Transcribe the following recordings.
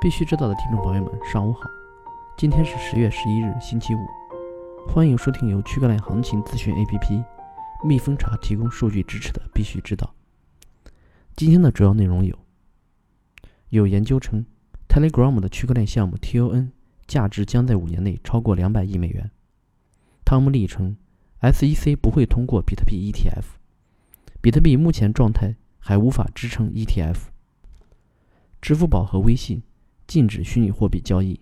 必须知道的听众朋友们，上午好！今天是十月十一日，星期五。欢迎收听由区块链行情资讯 APP 蜜蜂茶提供数据支持的《必须知道》。今天的主要内容有：有研究称，Telegram 的区块链项目 TON 价值将在五年内超过两百亿美元。汤姆利称，SEC 不会通过比特币 ETF。比特币目前状态还无法支撑 ETF。支付宝和微信。禁止虚拟货币交易。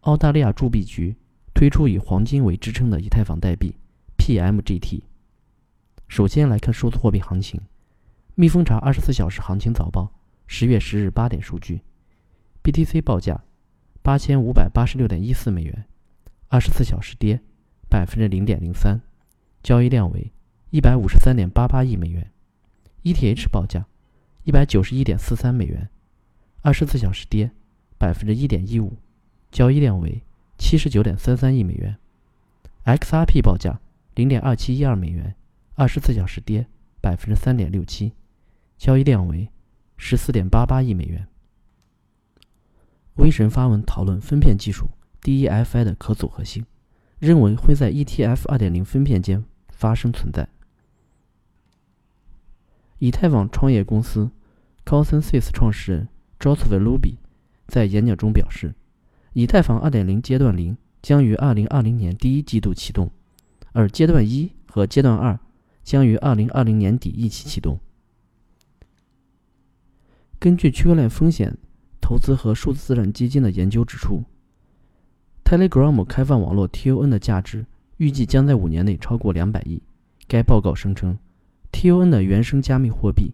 澳大利亚铸币局推出以黄金为支撑的以太坊代币 PMGT。首先来看数字货币行情。蜜蜂查二十四小时行情早报，十月十日八点数据：BTC 报价八千五百八十六点一四美元，二十四小时跌百分之零点零三，交易量为一百五十三点八八亿美元。ETH 报价一百九十一点四三美元。二十四小时跌百分之一点一五，交易量为七十九点三三亿美元。XRP 报价零点二七一二美元，二十四小时跌百分之三点六七，交易量为十四点八八亿美元。威神发文讨论分片技术 DEFI 的可组合性，认为会在 ETF 二点零分片间发生存在。以太坊创业公司 Consensus 创始人。Joseph Luby 在演讲中表示，以太坊2.0阶段零将于2020年第一季度启动，而阶段一和阶段二将于2020年底一起启动。根据区块链风险投资和数字资产基金的研究指出，Telegram 开放网络 TON 的价值预计将在五年内超过两百亿。该报告声称，TON 的原生加密货币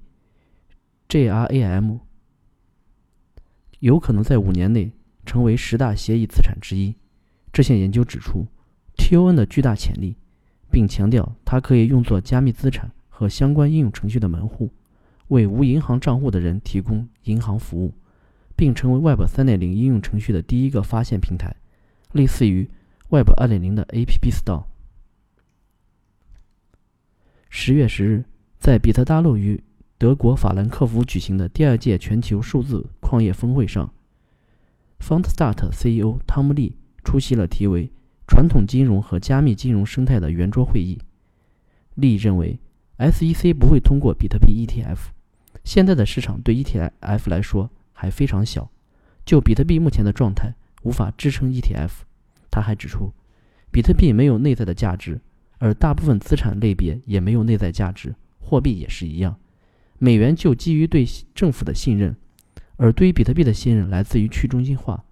JRAM。有可能在五年内成为十大协议资产之一。这项研究指出，TON 的巨大潜力，并强调它可以用作加密资产和相关应用程序的门户，为无银行账户的人提供银行服务，并成为 Web 3.0应用程序的第一个发现平台，类似于 Web 2.0的 App Store。十月十日，在比特大陆与德国法兰克福举行的第二届全球数字矿业峰会上，FoundStart CEO 汤姆利出席了题为“传统金融和加密金融生态”的圆桌会议。利认为，SEC 不会通过比特币 ETF。现在的市场对 ETF 来说还非常小，就比特币目前的状态无法支撑 ETF。他还指出，比特币没有内在的价值，而大部分资产类别也没有内在价值，货币也是一样。美元就基于对政府的信任，而对于比特币的信任来自于去中心化。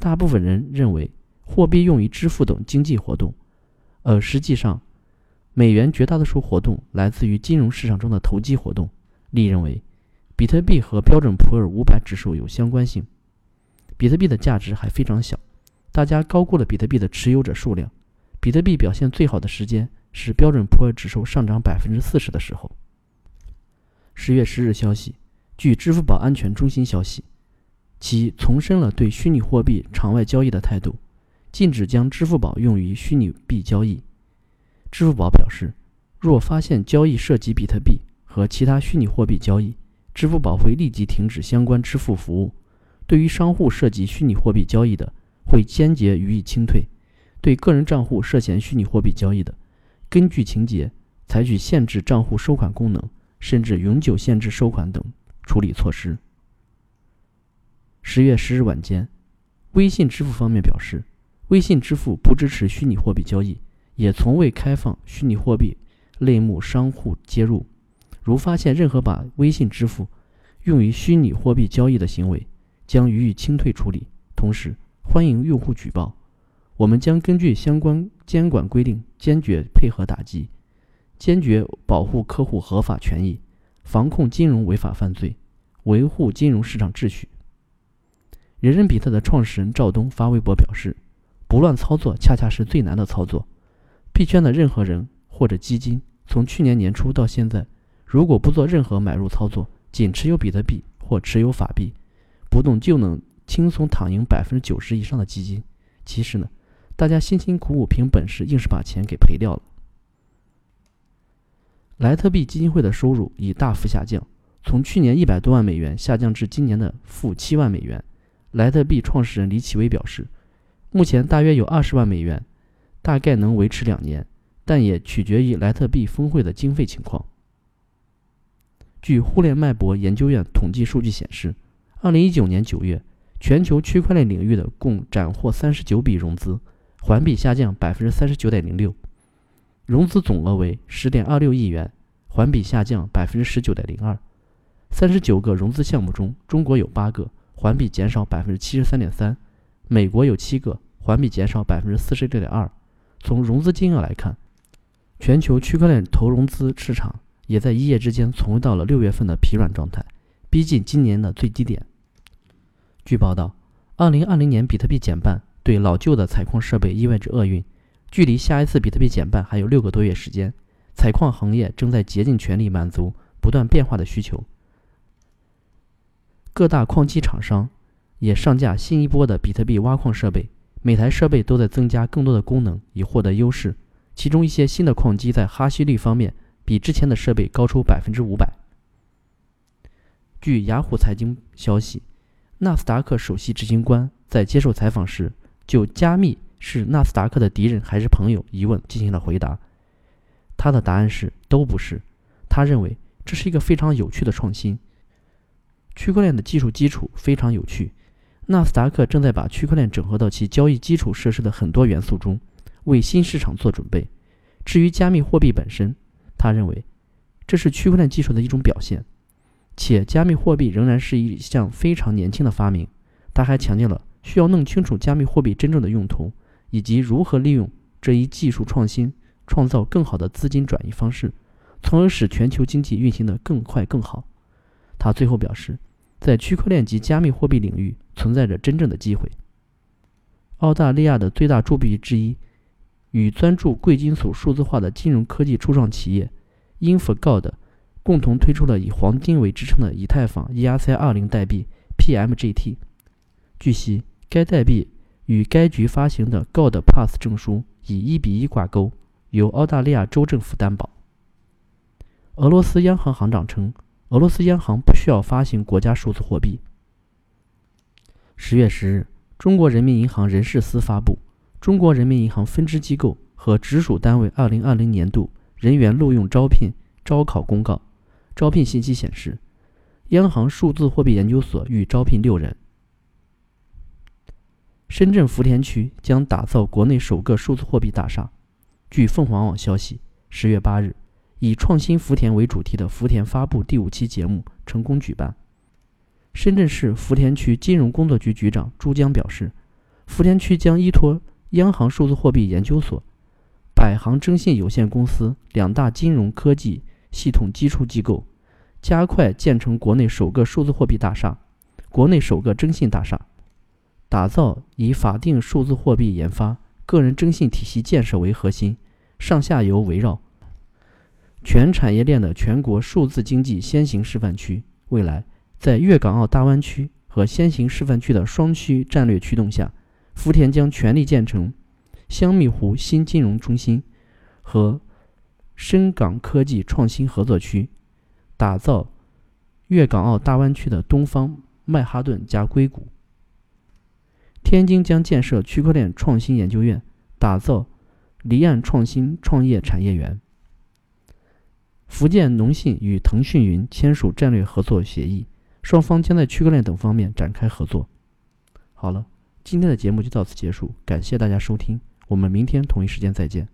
大部分人认为货币用于支付等经济活动，而实际上，美元绝大多数活动来自于金融市场中的投机活动。利认为，比特币和标准普尔五百指数有相关性。比特币的价值还非常小，大家高估了比特币的持有者数量。比特币表现最好的时间是标准普尔指数上涨百分之四十的时候。十月十日消息，据支付宝安全中心消息，其重申了对虚拟货币场外交易的态度，禁止将支付宝用于虚拟币交易。支付宝表示，若发现交易涉及比特币和其他虚拟货币交易，支付宝会立即停止相关支付服务。对于商户涉及虚拟货币交易的，会坚决予以清退；对个人账户涉嫌虚拟货币交易的，根据情节采取限制账户收款功能。甚至永久限制收款等处理措施。十月十日晚间，微信支付方面表示，微信支付不支持虚拟货币交易，也从未开放虚拟货币类目商户接入。如发现任何把微信支付用于虚拟货币交易的行为，将予以清退处理。同时，欢迎用户举报，我们将根据相关监管规定坚决配合打击。坚决保护客户合法权益，防控金融违法犯罪，维护金融市场秩序。人人比特的创始人赵东发微博表示：“不乱操作，恰恰是最难的操作。币圈的任何人或者基金，从去年年初到现在，如果不做任何买入操作，仅持有比特币或持有法币，不动就能轻松躺赢百分之九十以上的基金。其实呢，大家辛辛苦苦凭本事，硬是把钱给赔掉了。”莱特币基金会的收入已大幅下降，从去年一百多万美元下降至今年的负七万美元。莱特币创始人李启微表示，目前大约有二十万美元，大概能维持两年，但也取决于莱特币峰会的经费情况。据互联脉搏研究院统计数据显示，二零一九年九月，全球区块链领域的共斩获三十九笔融资，环比下降百分之三十九点零六，融资总额为十点二六亿元，环比下降百分之十九点零二。三十九个融资项目中，中国有八个，环比减少百分之七十三点三；美国有七个，环比减少百分之四十六点二。从融资金额来看，全球区块链投融资市场。也在一夜之间重回到了六月份的疲软状态，逼近今年的最低点。据报道，二零二零年比特币减半对老旧的采矿设备意味着厄运。距离下一次比特币减半还有六个多月时间，采矿行业正在竭尽全力满足不断变化的需求。各大矿机厂商也上架新一波的比特币挖矿设备，每台设备都在增加更多的功能以获得优势。其中一些新的矿机在哈希率方面。比之前的设备高出百分之五百。据雅虎财经消息，纳斯达克首席执行官在接受采访时，就加密是纳斯达克的敌人还是朋友疑问进行了回答。他的答案是都不是。他认为这是一个非常有趣的创新。区块链的技术基础非常有趣。纳斯达克正在把区块链整合到其交易基础设施的很多元素中，为新市场做准备。至于加密货币本身，他认为，这是区块链技术的一种表现，且加密货币仍然是一项非常年轻的发明。他还强调了需要弄清楚加密货币真正的用途，以及如何利用这一技术创新，创造更好的资金转移方式，从而使全球经济运行得更快更好。他最后表示，在区块链及加密货币领域存在着真正的机会。澳大利亚的最大铸币之一。与专注贵金属数字化的金融科技初创企业 InfoGold 共同推出了以黄金为支撑的以太坊 ERC-20 代币 PMGT。据悉，该代币与该局发行的 Gold Pass 证书以一比一挂钩，由澳大利亚州政府担保。俄罗斯央行行长称，俄罗斯央行不需要发行国家数字货币。十月十日，中国人民银行人事司发布。中国人民银行分支机构和直属单位二零二零年度人员录用招聘招考公告，招聘信息显示，央行数字货币研究所欲招聘六人。深圳福田区将打造国内首个数字货币大厦。据凤凰网消息，十月八日，以“创新福田”为主题的福田发布第五期节目成功举办。深圳市福田区金融工作局局长朱江表示，福田区将依托。央行数字货币研究所、百行征信有限公司两大金融科技系统基础机构，加快建成国内首个数字货币大厦、国内首个征信大厦，打造以法定数字货币研发、个人征信体系建设为核心，上下游围绕全产业链的全国数字经济先行示范区。未来，在粤港澳大湾区和先行示范区的双区战略驱动下。福田将全力建成香蜜湖新金融中心和深港科技创新合作区，打造粤港澳大湾区的东方曼哈顿加硅谷。天津将建设区块链创新研究院，打造离岸创新创业产业园。福建农信与腾讯云签署战略合作协议，双方将在区块链等方面展开合作。好了。今天的节目就到此结束，感谢大家收听，我们明天同一时间再见。